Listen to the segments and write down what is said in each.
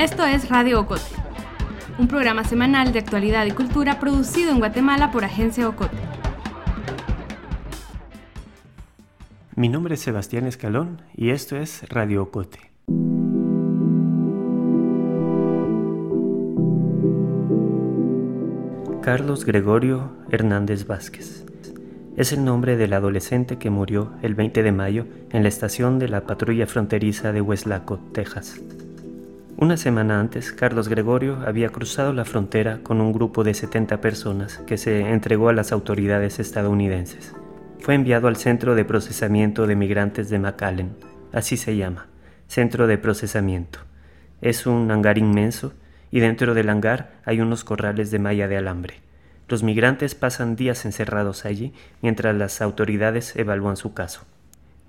Esto es Radio Ocote, un programa semanal de actualidad y cultura producido en Guatemala por Agencia Ocote. Mi nombre es Sebastián Escalón y esto es Radio Ocote. Carlos Gregorio Hernández Vázquez. Es el nombre del adolescente que murió el 20 de mayo en la estación de la patrulla fronteriza de Weslaco, Texas. Una semana antes, Carlos Gregorio había cruzado la frontera con un grupo de 70 personas que se entregó a las autoridades estadounidenses. Fue enviado al Centro de Procesamiento de Migrantes de McAllen, así se llama, Centro de Procesamiento. Es un hangar inmenso y dentro del hangar hay unos corrales de malla de alambre. Los migrantes pasan días encerrados allí mientras las autoridades evalúan su caso.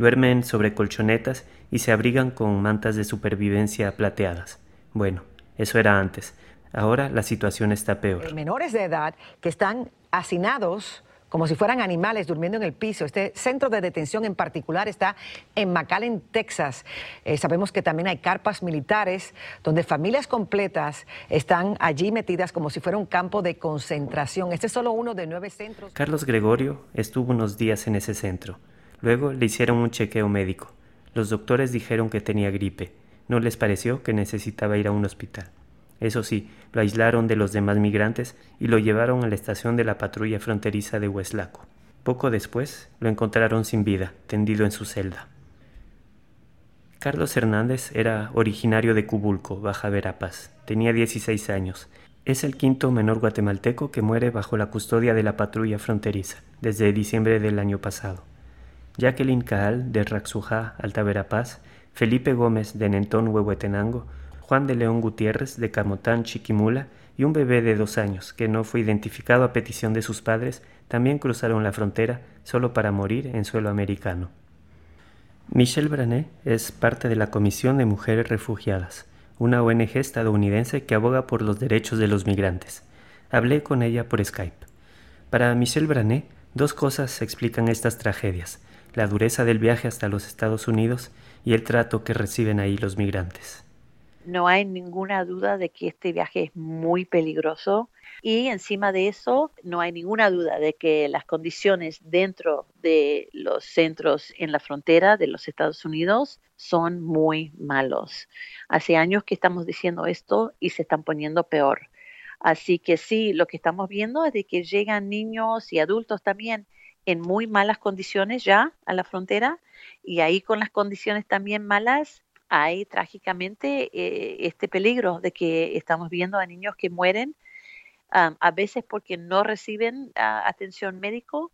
Duermen sobre colchonetas y se abrigan con mantas de supervivencia plateadas. Bueno, eso era antes. Ahora la situación está peor. Menores de edad que están hacinados como si fueran animales durmiendo en el piso. Este centro de detención en particular está en McAllen, Texas. Eh, sabemos que también hay carpas militares donde familias completas están allí metidas como si fuera un campo de concentración. Este es solo uno de nueve centros. Carlos Gregorio estuvo unos días en ese centro. Luego le hicieron un chequeo médico. Los doctores dijeron que tenía gripe. No les pareció que necesitaba ir a un hospital. Eso sí, lo aislaron de los demás migrantes y lo llevaron a la estación de la patrulla fronteriza de Hueslaco. Poco después lo encontraron sin vida, tendido en su celda. Carlos Hernández era originario de Cubulco, Baja Verapaz. Tenía 16 años. Es el quinto menor guatemalteco que muere bajo la custodia de la patrulla fronteriza desde diciembre del año pasado. Jacqueline Caal de Raxujá, Alta Verapaz, Felipe Gómez de Nentón, Huehuetenango, Juan de León Gutiérrez de Camotán, Chiquimula y un bebé de dos años que no fue identificado a petición de sus padres también cruzaron la frontera solo para morir en suelo americano. Michelle Brané es parte de la Comisión de Mujeres Refugiadas, una ONG estadounidense que aboga por los derechos de los migrantes. Hablé con ella por Skype. Para Michelle Brané, dos cosas explican estas tragedias la dureza del viaje hasta los Estados Unidos y el trato que reciben ahí los migrantes. No hay ninguna duda de que este viaje es muy peligroso y encima de eso no hay ninguna duda de que las condiciones dentro de los centros en la frontera de los Estados Unidos son muy malos. Hace años que estamos diciendo esto y se están poniendo peor. Así que sí, lo que estamos viendo es de que llegan niños y adultos también en muy malas condiciones ya a la frontera y ahí con las condiciones también malas hay trágicamente eh, este peligro de que estamos viendo a niños que mueren a veces porque no reciben atención médico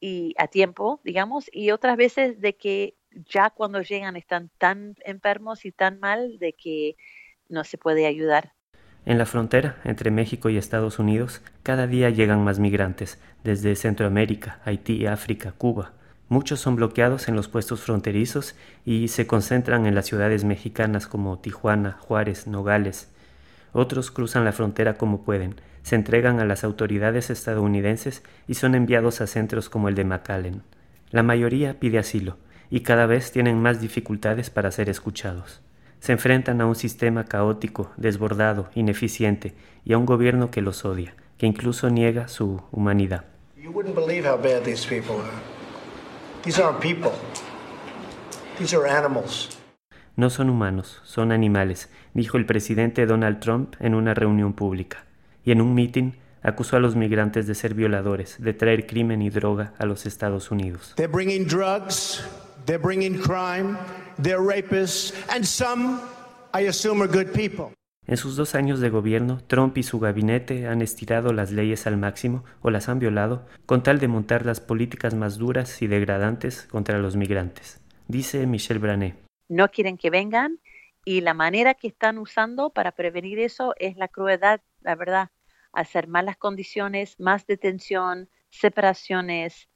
y a tiempo, digamos, y otras veces de que ya cuando llegan están tan enfermos y tan mal de que no se puede ayudar. En la frontera entre México y Estados Unidos, cada día llegan más migrantes, desde Centroamérica, Haití, África, Cuba. Muchos son bloqueados en los puestos fronterizos y se concentran en las ciudades mexicanas como Tijuana, Juárez, Nogales. Otros cruzan la frontera como pueden, se entregan a las autoridades estadounidenses y son enviados a centros como el de McAllen. La mayoría pide asilo y cada vez tienen más dificultades para ser escuchados se enfrentan a un sistema caótico, desbordado, ineficiente y a un gobierno que los odia, que incluso niega su humanidad. No son humanos, son animales, dijo el presidente Donald Trump en una reunión pública. Y en un mitin acusó a los migrantes de ser violadores, de traer crimen y droga a los Estados Unidos. They're bringing crime, they're rapists, and some, I assume, are good people. En sus dos años de gobierno, Trump y su gabinete han estirado las leyes al máximo o las han violado con tal de montar las políticas más duras y degradantes contra los migrantes, dice Michelle Brané. No quieren que vengan y la manera que están usando para prevenir eso es la crueldad, la verdad, hacer malas condiciones, más detención, separaciones,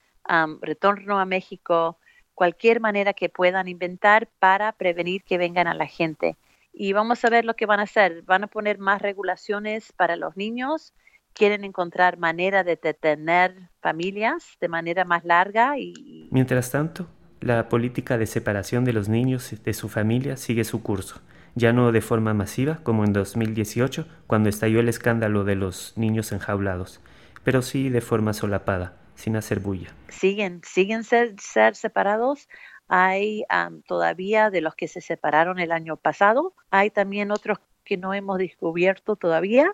retorno a México, cualquier manera que puedan inventar para prevenir que vengan a la gente. Y vamos a ver lo que van a hacer. Van a poner más regulaciones para los niños. Quieren encontrar manera de detener familias de manera más larga. Y... Mientras tanto, la política de separación de los niños de su familia sigue su curso. ya no de forma masiva como en 2018, cuando estalló el escándalo de los niños enjaulados, pero sí de forma solapada, sin hacer bulla. Siguen, siguen ser, separados. Hay todavía de los que se separaron el año pasado, hay también otros que no hemos descubierto todavía,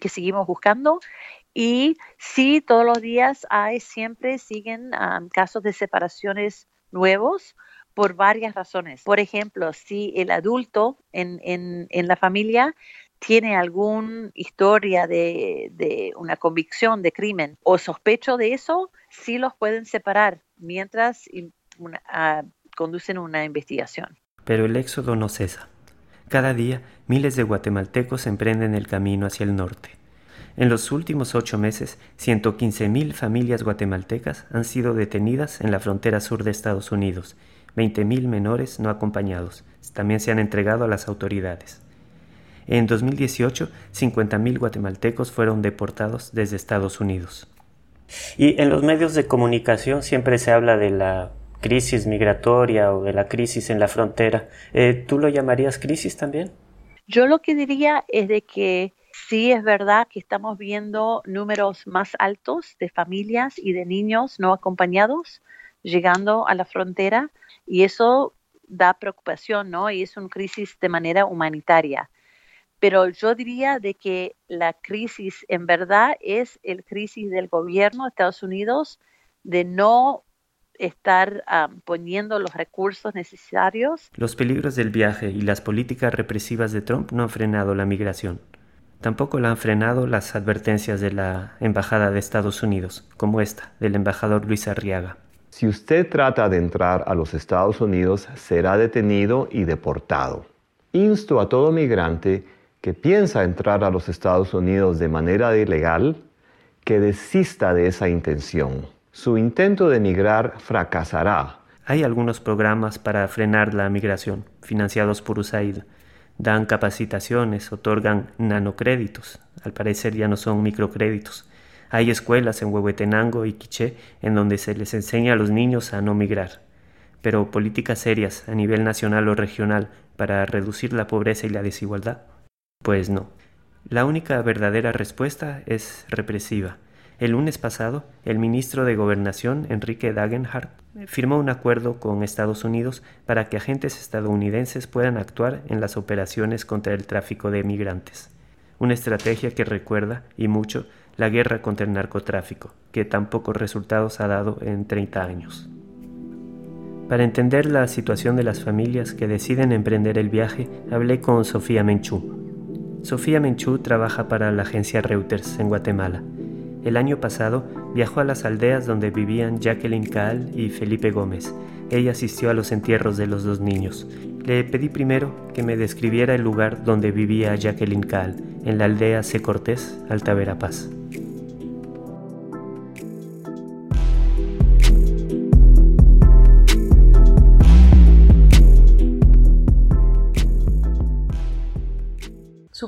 que seguimos buscando. Y sí, todos los días hay, siempre siguen casos de separaciones nuevos por varias razones. Por ejemplo, si el adulto en, la familia tiene alguna historia de, una convicción de crimen o sospecho de eso, sí los pueden separar mientras una, conducen una investigación. Pero el éxodo no cesa. Cada día miles de guatemaltecos emprenden el camino hacia el norte. En los últimos ocho meses, 115.000 familias guatemaltecas han sido detenidas en la frontera sur de Estados Unidos 20.000 menores no acompañados también se han entregado a las autoridades. En 2018, 50.000 guatemaltecos fueron deportados desde Estados Unidos. Y en los medios de comunicación siempre se habla de la crisis migratoria o de la crisis en la frontera. Eh, ¿Tú lo llamarías crisis también? Yo lo que diría es de que sí es verdad que estamos viendo números más altos de familias y de niños no acompañados llegando a la frontera, y eso da preocupación, ¿no? Y es una crisis de manera humanitaria. Pero yo diría de que la crisis en verdad es el crisis del gobierno de Estados Unidos de no estar poniendo los recursos necesarios. Los peligros del viaje y las políticas represivas de Trump no han frenado la migración. Tampoco la han frenado las advertencias de la Embajada de Estados Unidos, como esta, del embajador Luis Arriaga. Si usted trata de entrar a los Estados Unidos, será detenido y deportado. Insto a todo migrante que piensa entrar a los Estados Unidos de manera ilegal que desista de esa intención. Su intento de emigrar fracasará. Hay algunos programas para frenar la migración, financiados por USAID. Dan capacitaciones, otorgan nanocréditos. Al parecer ya no son microcréditos hay escuelas en Huehuetenango y Quiché en donde se les enseña a los niños a no migrar. Pero políticas serias a nivel nacional o regional para reducir la pobreza y la desigualdad? Pues no. La única verdadera respuesta es represiva. El lunes pasado, el ministro de Gobernación, Enrique Dagenhardt, firmó un acuerdo con Estados Unidos para que agentes estadounidenses puedan actuar en las operaciones contra el tráfico de migrantes. Una estrategia que recuerda, y mucho, la guerra contra el narcotráfico, que tan pocos resultados ha dado en 30 años. Para entender la situación de las familias que deciden emprender el viaje, hablé con Sofía Menchú. Sofía Menchú trabaja para la agencia Reuters en Guatemala. El año pasado viajó a las aldeas donde vivían Jacqueline Caal y Felipe Gómez. Ella asistió a los entierros de los dos niños. Le pedí primero que me describiera el lugar donde vivía Jacqueline Caal, en la aldea C. Cortés, Alta Verapaz.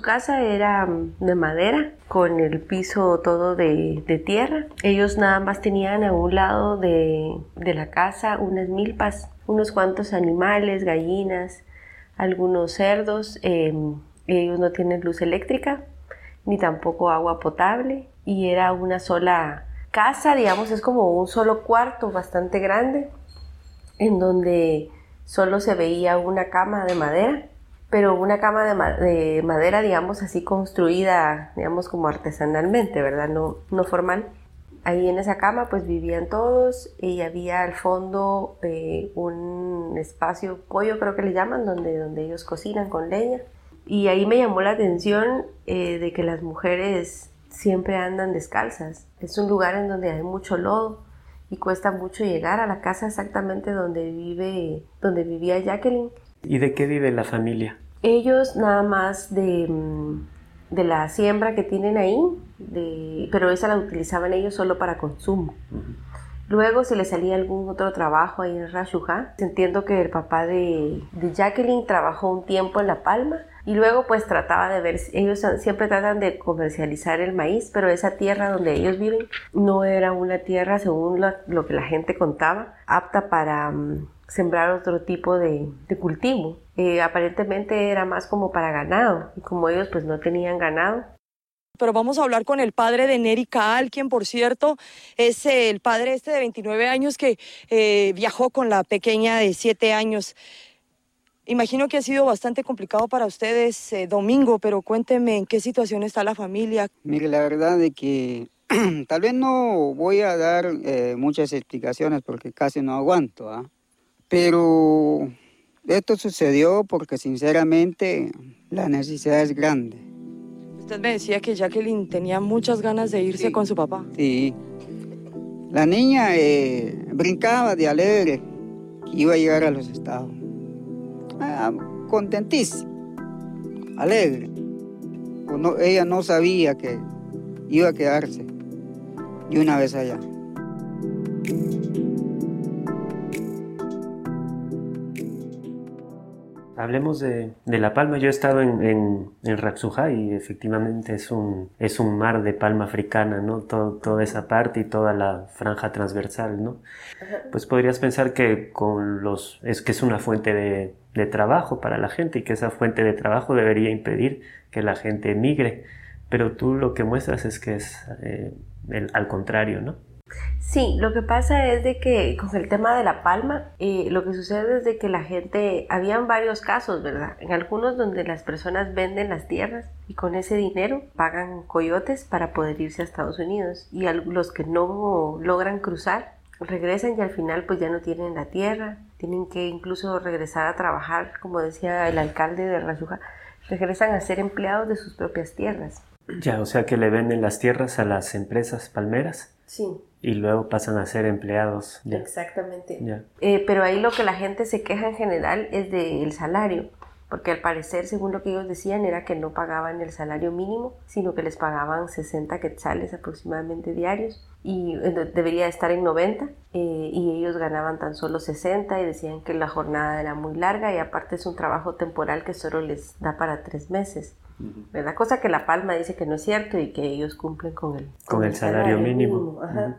Casa era mm, de madera, con el piso todo de, tierra. Ellos nada más tenían a un lado de, la casa unas milpas, unos cuantos animales, gallinas, algunos cerdos. Em, ellos no tienen luz eléctrica, ni tampoco agua potable. Y era una sola casa, digamos, es como un solo cuarto bastante grande, en donde solo se veía una cama de madera pero una cama de, madera, digamos, así construida, digamos, como artesanalmente, ¿verdad? No, no formal. Ahí en esa cama pues vivían todos y había al fondo eh, un espacio pollo creo que le llaman donde, donde ellos cocinan con leña y ahí me llamó la atención eh, de que las mujeres siempre andan descalzas es un lugar en donde hay mucho lodo y cuesta mucho llegar a la casa exactamente donde vive donde vivía Jacqueline ¿Y de qué vive la familia? Ellos nada más de, mm, de la siembra que tienen ahí, de, pero esa la utilizaban ellos solo para consumo. Luego se les salía algún otro trabajo ahí en Rashujá. Entiendo que el papá de, de, Jacqueline trabajó un tiempo en La Palma y luego pues trataba de ver, ellos siempre tratan de comercializar el maíz, pero esa tierra donde ellos viven no era una tierra, según lo, lo que la gente contaba, apta para... Mm, sembrar otro tipo de, cultivo. Eh, aparentemente era más como para ganado y como ellos pues no tenían ganado. Pero vamos a hablar con el padre de Neri Kaal, quien por cierto es el padre este de 29 años que eh, viajó con la pequeña de 7 años. Imagino que ha sido bastante complicado para ustedes, eh, Domingo, pero cuénteme en qué situación está la familia. Mire, la verdad es que tal vez no voy a dar eh, muchas explicaciones porque casi no aguanto, ¿ah? Pero esto sucedió porque sinceramente la necesidad es grande. Usted me decía que Jacqueline tenía muchas ganas de irse con su papá. Sí. La niña eh, brincaba de alegre que iba a llegar a los estados. Ah, contentísima, alegre. ella no sabía que iba a quedarse y una vez allá. Hablemos de, La Palma. Yo he estado en, en, y efectivamente es un, es un mar de palma africana, ¿no? toda esa parte y toda la franja transversal, ¿no? Pues podrías pensar que con los, es que es una fuente de, de trabajo para la gente y que esa fuente de trabajo debería impedir que la gente emigre. Pero tú lo que muestras es que es eh, al contrario, ¿no? Sí, lo que pasa es de que con el tema de la palma, eh, lo que sucede es de que la gente, habían varios casos, ¿verdad? En algunos donde las personas venden las tierras y con ese dinero pagan coyotes para poder irse a Estados Unidos y los que no logran cruzar regresan y al final pues ya no tienen la tierra, tienen que incluso regresar a trabajar, como decía el alcalde de Razuja, regresan a ser empleados de sus propias tierras. Ya, o sea que le venden las tierras a las empresas palmeras. Sí. Y luego pasan a ser empleados. Exactamente. Eh, pero ahí lo que la gente se queja en general es del salario porque al parecer, según lo que ellos decían, era que no pagaban el salario mínimo, sino que les pagaban 60 quetzales aproximadamente diarios y eh, debería estar en 90 eh, y ellos ganaban tan solo 60 y decían que la jornada era muy larga y aparte es un trabajo temporal que solo les da para tres meses. ¿Verdad? Cosa que La Palma dice que no es cierto y que ellos cumplen con el, con, el, salario, mínimo. Ajá,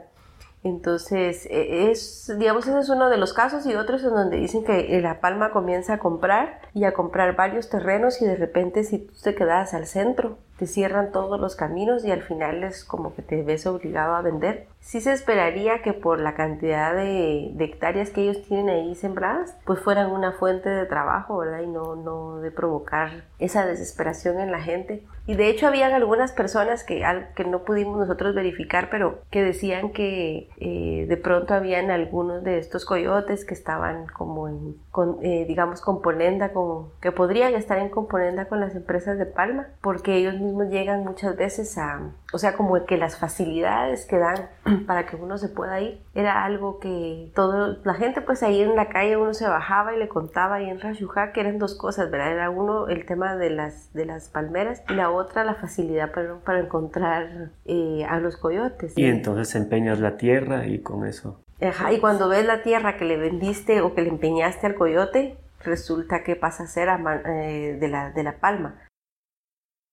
entonces, e, es, digamos, ese es uno de los casos y otros en donde dicen que La Palma comienza a comprar y a comprar varios terrenos y de repente si tú te quedas al centro, te cierran todos los caminos y al final es como que te ves obligado a vender sí se esperaría que por la cantidad de, hectáreas que ellos tienen ahí sembradas, pues fueran una fuente de trabajo, ¿verdad? Y no, no de provocar esa desesperación en la gente. Y de hecho habían algunas personas que, que no pudimos nosotros verificar, pero que decían que eh, de pronto habían algunos de estos coyotes que estaban como en, con, eh, digamos, componenda, con, que podrían estar en componenda con las empresas de Palma, porque ellos mismos llegan muchas veces a, o sea, como que las facilidades que dan para que uno se pueda ir. Era algo que todo, la gente pues ahí en la calle uno se bajaba y le contaba ahí en Rajujá que eran dos cosas, ¿verdad? Era uno el tema de las, de las palmeras y la la facilidad para, para encontrar eh, a los coyotes. Y entonces empeñas la tierra y con eso. Ajá, y cuando ves la tierra que le vendiste o que le empeñaste al coyote, resulta que pasa a ser eh, de, la, de la palma.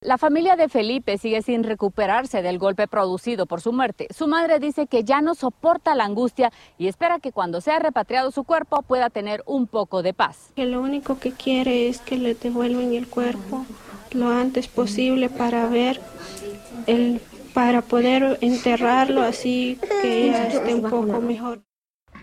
La familia de Felipe sigue sin recuperarse del golpe producido por su muerte. Su madre dice que ya no soporta la angustia y espera que cuando sea repatriado su cuerpo pueda tener un poco de paz. Que lo único que quiere es que le devuelvan el cuerpo lo antes posible para ver el para poder enterrarlo así que esté un poco mejor.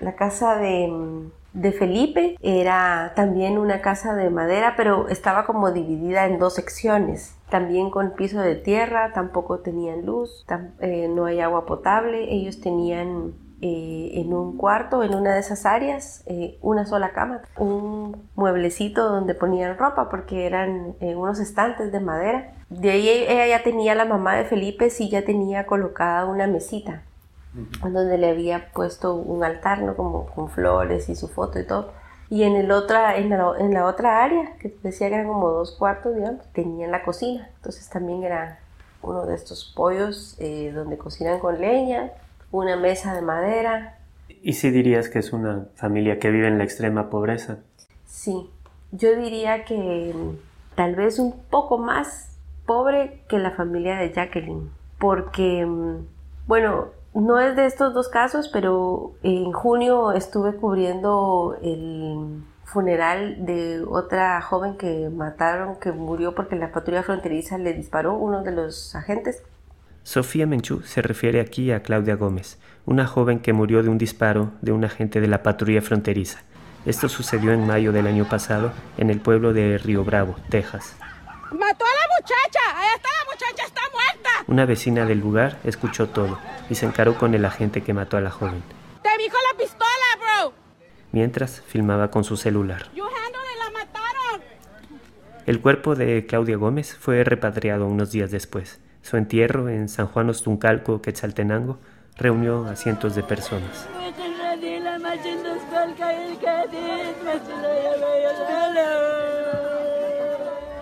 La casa de de Felipe era también una casa de madera, pero estaba como dividida en dos secciones. También con piso de tierra, tampoco tenían luz, eh, no hay agua potable. Ellos tenían eh, en un cuarto, en una de esas áreas, eh, una sola cama, un mueblecito donde ponían ropa porque eran unos estantes de madera. De ahí ella ya tenía, la mamá de Felipe, sí ya tenía colocada una mesita donde le había puesto un altar, ¿no? Como con flores y su foto y todo. Y en, el otra, en, la, en la otra área, que decía que eran como dos cuartos, digamos, tenían la cocina. Entonces también era uno de estos pollos eh, donde cocinan con leña, una mesa de madera. ¿Y si dirías que es una familia que vive en la extrema pobreza? Sí, yo diría que tal vez un poco más pobre que la familia de Jacqueline, porque, mm, bueno, No es de estos dos casos, pero en junio estuve cubriendo el funeral de otra joven que mataron, que murió porque la patrulla fronteriza le disparó uno de los agentes. Sofía Menchú se refiere aquí a Claudia Gómez, una joven que murió de un disparo de un agente de la patrulla fronteriza. Esto sucedió en mayo del año pasado en el pueblo de Río Bravo, Texas. ¡Mató a la muchacha! ¡Ahí está, la muchacha está muerta! Una vecina del lugar escuchó todo y se encaró con el agente que mató a la joven. ¡Te vi con la pistola, bro! Mientras filmaba con su celular. You la mataron. El cuerpo de Claudia Gómez fue repatriado unos días después. Su entierro en San Juan Ostuncalco, Quetzaltenango, reunió a cientos de personas.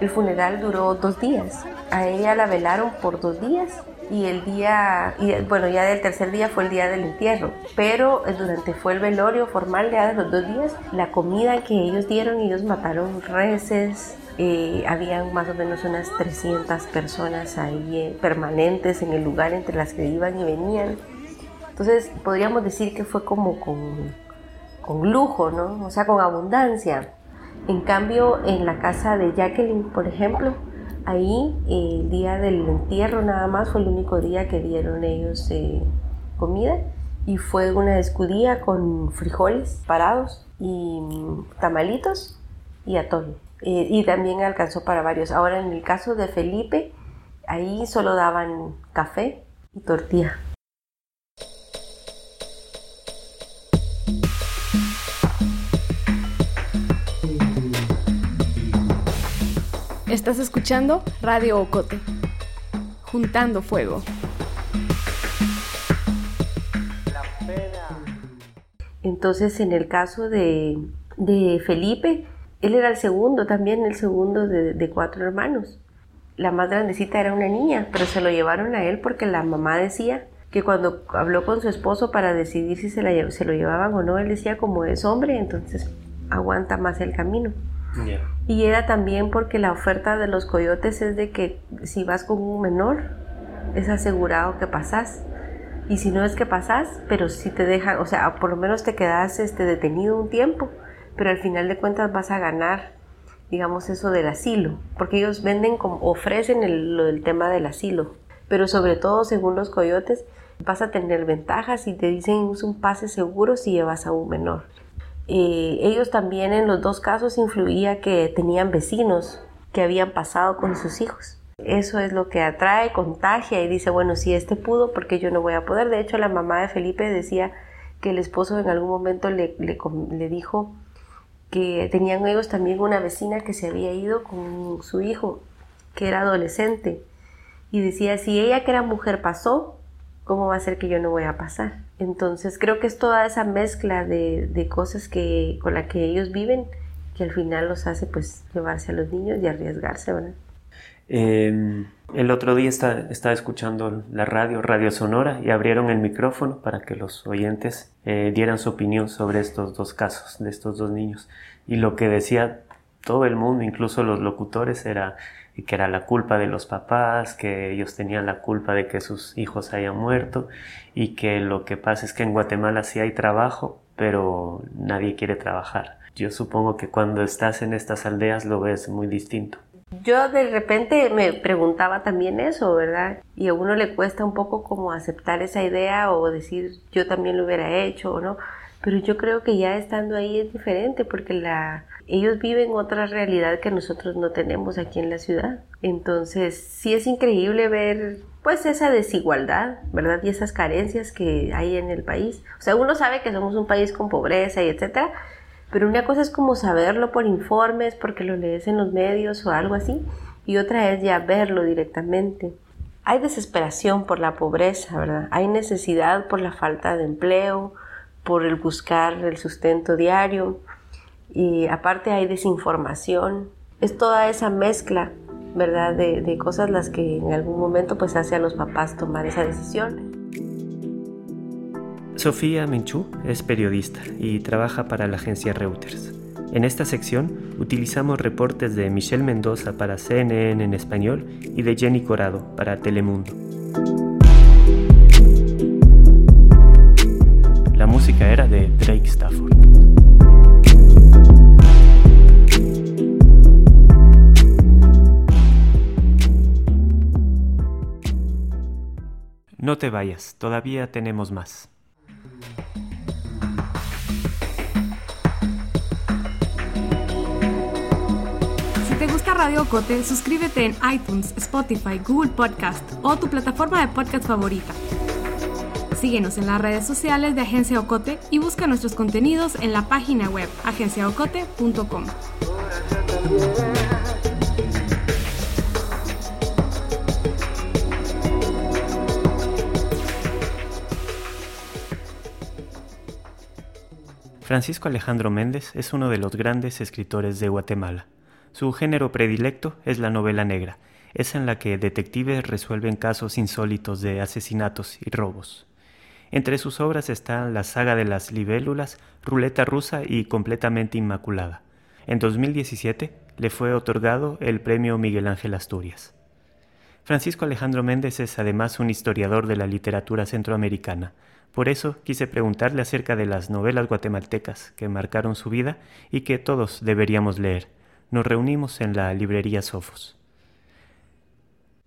El funeral duró dos días. A ella la velaron por dos días y el día, y bueno, ya del tercer día fue el día del entierro, pero eh, durante fue el velorio formal ya de los dos días, la comida que ellos dieron, ellos mataron reses, eh, habían más o menos unas 300 personas ahí eh, permanentes en el lugar entre las que iban y venían. Entonces podríamos decir que fue como con, con lujo, ¿no? O sea, con abundancia. En cambio, en la casa de Jacqueline, por ejemplo, ahí el día del entierro nada más fue el único día que dieron ellos eh, comida y fue una escudilla con frijoles parados y tamalitos y atole. Eh, y también alcanzó para varios. Ahora en el caso de Felipe, ahí solo daban café y tortilla. Estás escuchando Radio Ocote, juntando fuego. Entonces, en el caso de, de Felipe, él era el segundo también, el segundo de, cuatro hermanos. La más grandecita era una niña, pero se lo llevaron a él porque la mamá decía que cuando habló con su esposo para decidir si se, la, se lo llevaban o no, él decía como es hombre, entonces aguanta más el camino. Y era también porque la oferta de los coyotes es de que si vas con un menor, es asegurado que pasas. Y si no es que pasas, pero si te dejan, o sea, por lo menos te quedas este, detenido un tiempo, pero al final de cuentas vas a ganar, digamos, eso del asilo, porque ellos venden, como, ofrecen el, lo del tema del asilo, pero sobre todo, según los coyotes, vas a tener ventajas y te dicen es un pase seguro si llevas a un menor. Eh, ellos también en los dos casos influía que tenían vecinos que habían pasado con sus hijos. Eso es lo que atrae, contagia y dice, bueno, si este pudo, porque yo no voy a poder? De hecho, la mamá de Felipe decía que el esposo en algún momento le dijo que tenían ellos también una vecina que se había ido con su hijo, que era adolescente, y decía, si ella que era mujer pasó, ¿cómo va a ser que yo no voy a pasar? Entonces creo que es toda esa mezcla de, cosas que, con la que ellos viven que al final los hace pues llevarse a los niños y arriesgarse, ¿verdad? Em, el otro día estaba escuchando la radio, Radio Sonora, y abrieron el micrófono para que los oyentes eh, dieran su opinión sobre estos dos casos, de estos dos niños. Y lo que decía todo el mundo, incluso los locutores, era que era la culpa de los papás, que ellos tenían la culpa de que sus hijos hayan muerto y que lo que pasa es que en Guatemala sí hay trabajo, pero nadie quiere trabajar. Yo supongo que cuando estás en estas aldeas lo ves muy distinto. Yo de repente me preguntaba también eso, ¿verdad? Y a uno le cuesta un poco como aceptar esa idea o decir yo también lo hubiera hecho o no, pero yo creo que ya estando ahí es diferente porque la, ellos viven otra realidad que nosotros no tenemos aquí en la ciudad. Entonces, sí es increíble ver pues esa desigualdad, ¿verdad? Y esas carencias que hay en el país. O sea, uno sabe que somos un país con pobreza y etcétera, pero una cosa es como saberlo por informes, porque lo lees en los medios o algo así, y otra es ya verlo directamente. Hay desesperación por la pobreza, ¿verdad? Hay necesidad por la falta de empleo, por el buscar el sustento diario y aparte hay desinformación. Es toda esa mezcla, ¿verdad? De, cosas las que en algún momento pues hace a los papás tomar esa decisión. Sofía Menchú es periodista y trabaja para la agencia Reuters. En esta sección utilizamos reportes de Michelle Mendoza para CNN en español y de Jenny Corado para Telemundo. música era de Drake Stafford. No te vayas, todavía tenemos más. Radio Ocote, suscríbete en iTunes, Spotify, Google Podcast o tu plataforma de podcast favorita. Síguenos en las redes sociales de Agencia Ocote y busca nuestros contenidos en la página web agenciaocote.com. Francisco Alejandro Méndez es uno de los grandes escritores de Guatemala. Su género predilecto es la novela negra, esa en la que detectives resuelven casos insólitos de asesinatos y robos. Entre sus obras están la saga de las libélulas, Ruleta rusa y Completamente Inmaculada. En 2017 le fue otorgado el premio Miguel Ángel Asturias. Francisco Alejandro Méndez es además un historiador de la literatura centroamericana, por eso quise preguntarle acerca de las novelas guatemaltecas que marcaron su vida y que todos deberíamos leer. Nos reunimos en la librería Sofos.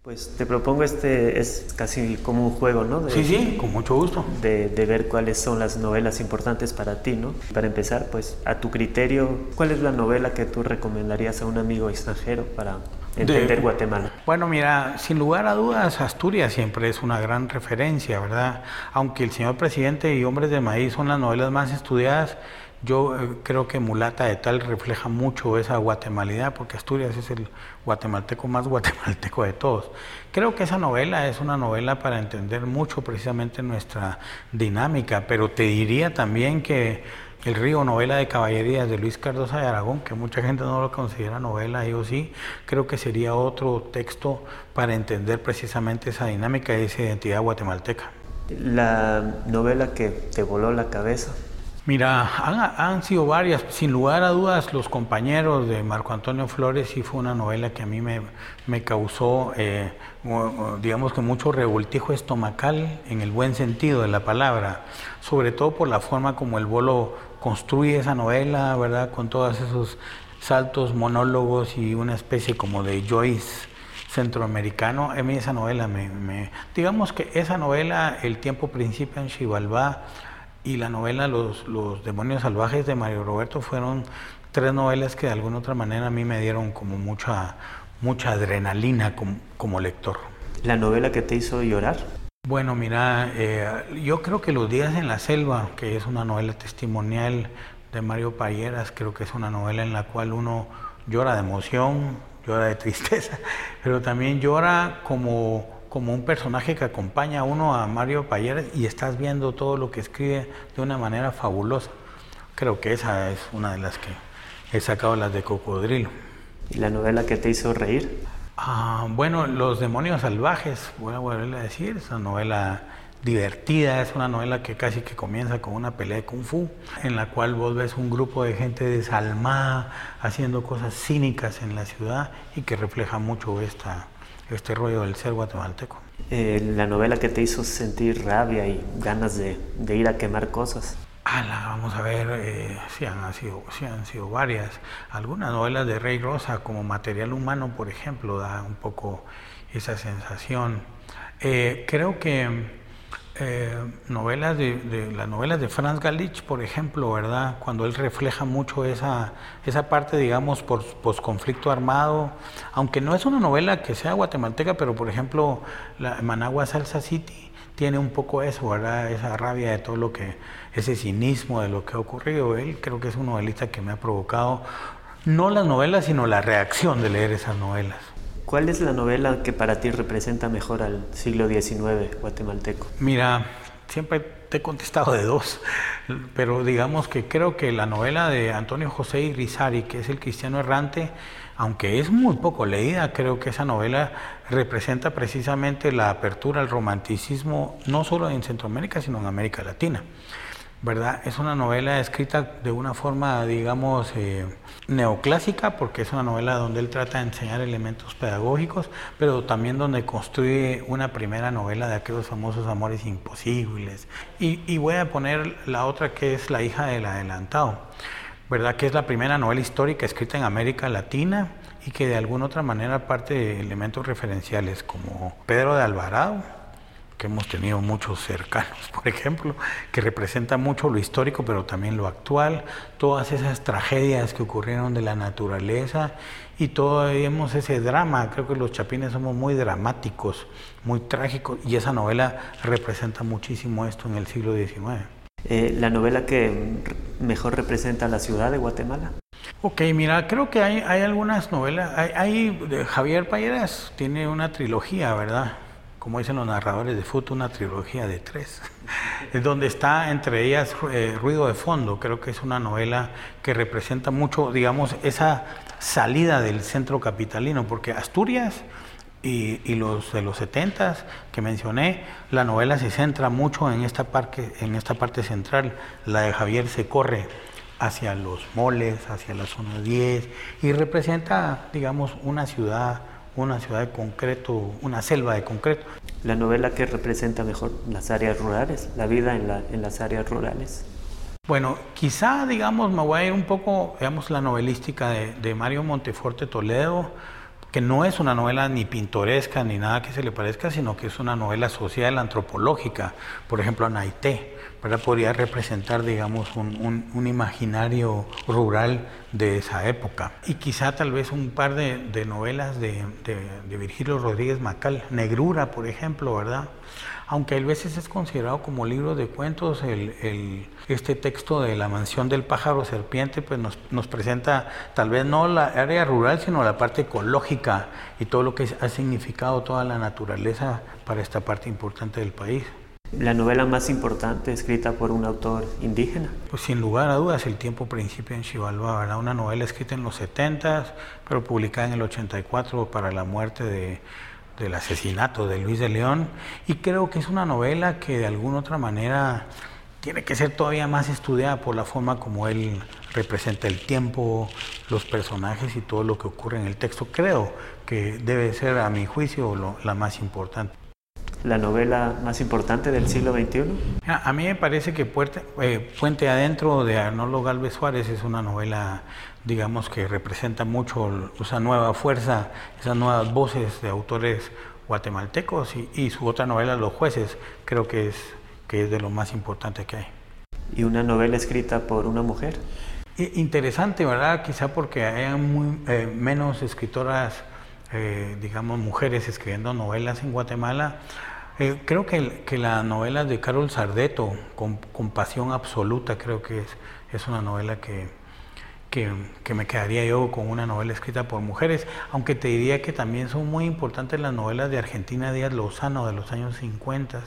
Pues te propongo este, es casi como un juego, ¿no? sí, sí, con mucho gusto. De, de, ver cuáles son las novelas importantes para ti, ¿no? Para empezar, pues a tu criterio, ¿cuál es la novela que tú recomendarías a un amigo extranjero para entender Guatemala? Bueno, mira, sin lugar a dudas, Asturias siempre es una gran referencia, ¿verdad? Aunque El señor presidente y Hombres de Maíz son las novelas más estudiadas, yo eh, creo que Mulata de Tal refleja mucho esa guatemalidad, porque Asturias es el guatemalteco más guatemalteco de todos. Creo que esa novela es una novela para entender mucho precisamente nuestra dinámica, pero te diría también que El río, novela de caballerías de Luis Cardosa de Aragón, que mucha gente no lo considera novela, yo sí, creo que sería otro texto para entender precisamente esa dinámica y esa identidad guatemalteca. La novela que te voló la cabeza. Mira, han, sido varias. Sin lugar a dudas, Los compañeros de Marco Antonio Flores sí fue una novela que a mí me, me causó, eh, digamos que mucho revoltijo estomacal en el buen sentido de la palabra, sobre todo por la forma como el bolo construye esa novela, ¿verdad? Con todos esos saltos, monólogos y una especie como de Joyce centroamericano. A mí esa novela me, me... Digamos que esa novela, El tiempo principia en Xibalbá, y la novela Los, los demonios salvajes de Mario Roberto fueron tres novelas que de alguna otra manera a mí me dieron como mucha, mucha adrenalina como, como lector. ¿La novela que te hizo llorar? Bueno, mira, eh, yo creo que Los días en la selva, que es una novela testimonial de Mario Payeras, creo que es una novela en la cual uno llora de emoción, llora de tristeza, pero también llora como como un personaje que acompaña a uno a Mario Payer y estás viendo todo lo que escribe de una manera fabulosa. Creo que esa es una de las que he sacado las de Cocodrilo. ¿Y la novela que te hizo reír? Ah, bueno, Los demonios salvajes, voy a volverle a decir, es una novela divertida, es una novela que casi que comienza con una pelea de kung fu, en la cual vos ves un grupo de gente desalmada haciendo cosas cínicas en la ciudad y que refleja mucho esta, este rollo del ser guatemalteco. Eh, la novela que te hizo sentir rabia y ganas de, de ir a quemar cosas. Ah, vamos a ver, eh, sí, han sido, sí han sido varias. Algunas novelas de Rey Rosa, como Material Humano, por ejemplo, da un poco esa sensación. Eh, creo que eh, novelas de, las novelas de Franz Galich, por ejemplo, ¿verdad? Cuando él refleja mucho esa, esa parte, digamos, por conflicto armado, aunque no es una novela que sea guatemalteca, pero por ejemplo, la Managua Salsa City tiene un poco eso, ¿verdad? Esa rabia de todo lo que, ese cinismo de lo que ha ocurrido. Él creo que es un novelista que me ha provocado no las novelas, sino la reacción de leer esas novelas. ¿Cuál es la novela que para ti representa mejor al siglo XIX guatemalteco? Mira, siempre te he contestado de dos, pero digamos que creo que la novela de Antonio José Irizarry, que es El cristiano errante, aunque es muy poco leída, creo que esa novela representa precisamente la apertura al romanticismo, no solo en Centroamérica, sino en América Latina. ¿Verdad? Es una novela escrita de una forma, digamos, eh, neoclásica, porque es una novela donde él trata de enseñar elementos pedagógicos, pero también donde construye una primera novela de aquellos famosos amores imposibles. Y, y voy a poner la otra que es La hija del adelantado, ¿verdad? Que es la primera novela histórica escrita en América Latina y que de alguna otra manera parte de elementos referenciales como Pedro de Alvarado, que hemos tenido muchos cercanos, por ejemplo, que representa mucho lo histórico, pero también lo actual, todas esas tragedias que ocurrieron de la naturaleza y todo vemos ese drama. Creo que los chapines somos muy dramáticos, muy trágicos, y esa novela representa muchísimo esto en el siglo XIX. Eh, la novela que mejor representa la ciudad de Guatemala. Ok, mira, creo que hay, hay algunas novelas. Hay, hay, Javier Payeras tiene una trilogía, ¿verdad? Como dicen los narradores de fútbol, una trilogía de tres, es donde está entre ellas eh, Ruido de Fondo, creo que es una novela que representa mucho, digamos, esa salida del centro capitalino, porque Asturias y, los de los 70 que mencioné, la novela se centra mucho en esta, parte, en esta parte central, la de Javier se corre hacia los moles, hacia la zona 10, y representa, digamos, una ciudad una ciudad de concreto, una selva de concreto. La novela que representa mejor las áreas rurales, la vida en, la, en las áreas rurales. Bueno, quizá, digamos, me voy a ir un poco, veamos la novelística de, de Mario Monteforte Toledo, que no es una novela ni pintoresca ni nada que se le parezca, sino que es una novela social, antropológica. Por ejemplo, Anaité, podría representar, digamos, un, un, imaginario rural de esa época. Y quizá tal vez un par de, de novelas de, de, de Virgilio Rodríguez Macal, Negrura, por ejemplo, ¿verdad? aunque a veces es considerado como libro de cuentos, el, este texto de La mansión del pájaro serpiente pues nos, nos, presenta tal vez no la área rural, sino la parte ecológica y todo lo que ha significado toda la naturaleza para esta parte importante del país. ¿La novela más importante escrita por un autor indígena? Pues sin lugar a dudas, El tiempo principio en Chivalba, ¿verdad? Una novela escrita en los 70, pero publicada en el 84 para la muerte de del asesinato de Luis de León y creo que es una novela que de alguna otra manera tiene que ser todavía más estudiada por la forma como él representa el tiempo, los personajes y todo lo que ocurre en el texto. Creo que debe ser, a mi juicio, la más importante. ¿La novela más importante del siglo XXI? A, mí me parece que Puente, eh, Puente Adentro de Arnoldo Galvez Suárez es una novela digamos que representa mucho esa nueva fuerza, esas nuevas voces de autores guatemaltecos y, su otra novela, Los jueces, creo que es, que es de lo más importante que hay. ¿Y una novela escrita por una mujer? Interesante, ¿verdad? Quizá porque hay muy, eh, menos escritoras, eh, digamos, mujeres escribiendo novelas en Guatemala. Eh, creo que, que la novela de Carol Sardeto, con, con, Pasión Absoluta, creo que es, es una novela que, que, me quedaría yo con una novela escrita por mujeres, aunque te diría que también son muy importantes las novelas de Argentina Díaz Lozano de los años 50,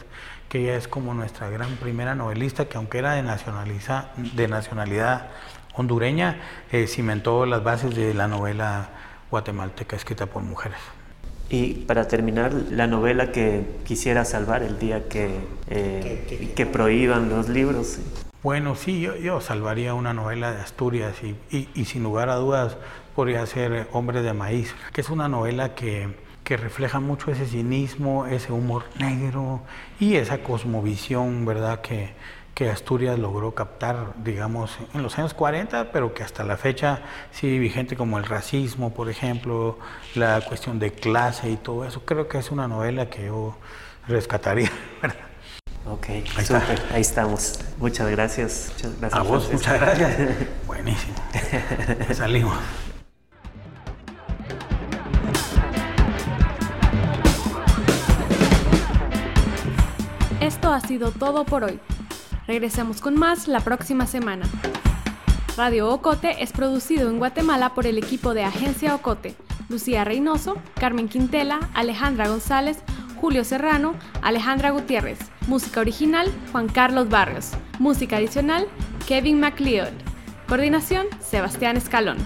que ella es como nuestra gran primera novelista, que aunque era de, nacionaliza, de nacionalidad hondureña, eh, cimentó las bases de la novela guatemalteca escrita por mujeres. Y para terminar, la novela que quisiera salvar el día que, eh, que prohíban los libros. Bueno, sí, yo, salvaría una novela de Asturias y, sin lugar a dudas podría ser Hombre de Maíz, que es una novela que, refleja mucho ese cinismo, ese humor negro y esa cosmovisión, ¿verdad? Que, que Asturias logró captar, digamos, en los años 40, pero que hasta la fecha sigue vigente como el racismo, por ejemplo, la cuestión de clase y todo eso. Creo que es una novela que yo rescataría, ¿verdad? Ok, ahí, ahí estamos. Muchas gracias. Muchas gracias A vos, muchas gracias. Buenísimo. Salimos. Esto ha sido todo por hoy. Regresamos con más la próxima semana. Radio Ocote es producido en Guatemala por el equipo de Agencia Ocote. Lucía Reynoso, Carmen Quintela, Alejandra González, Julio Serrano, Alejandra Gutiérrez. Música original, Juan Carlos Barrios. Música adicional, Kevin MacLeod. Coordinación, Sebastián Escalón.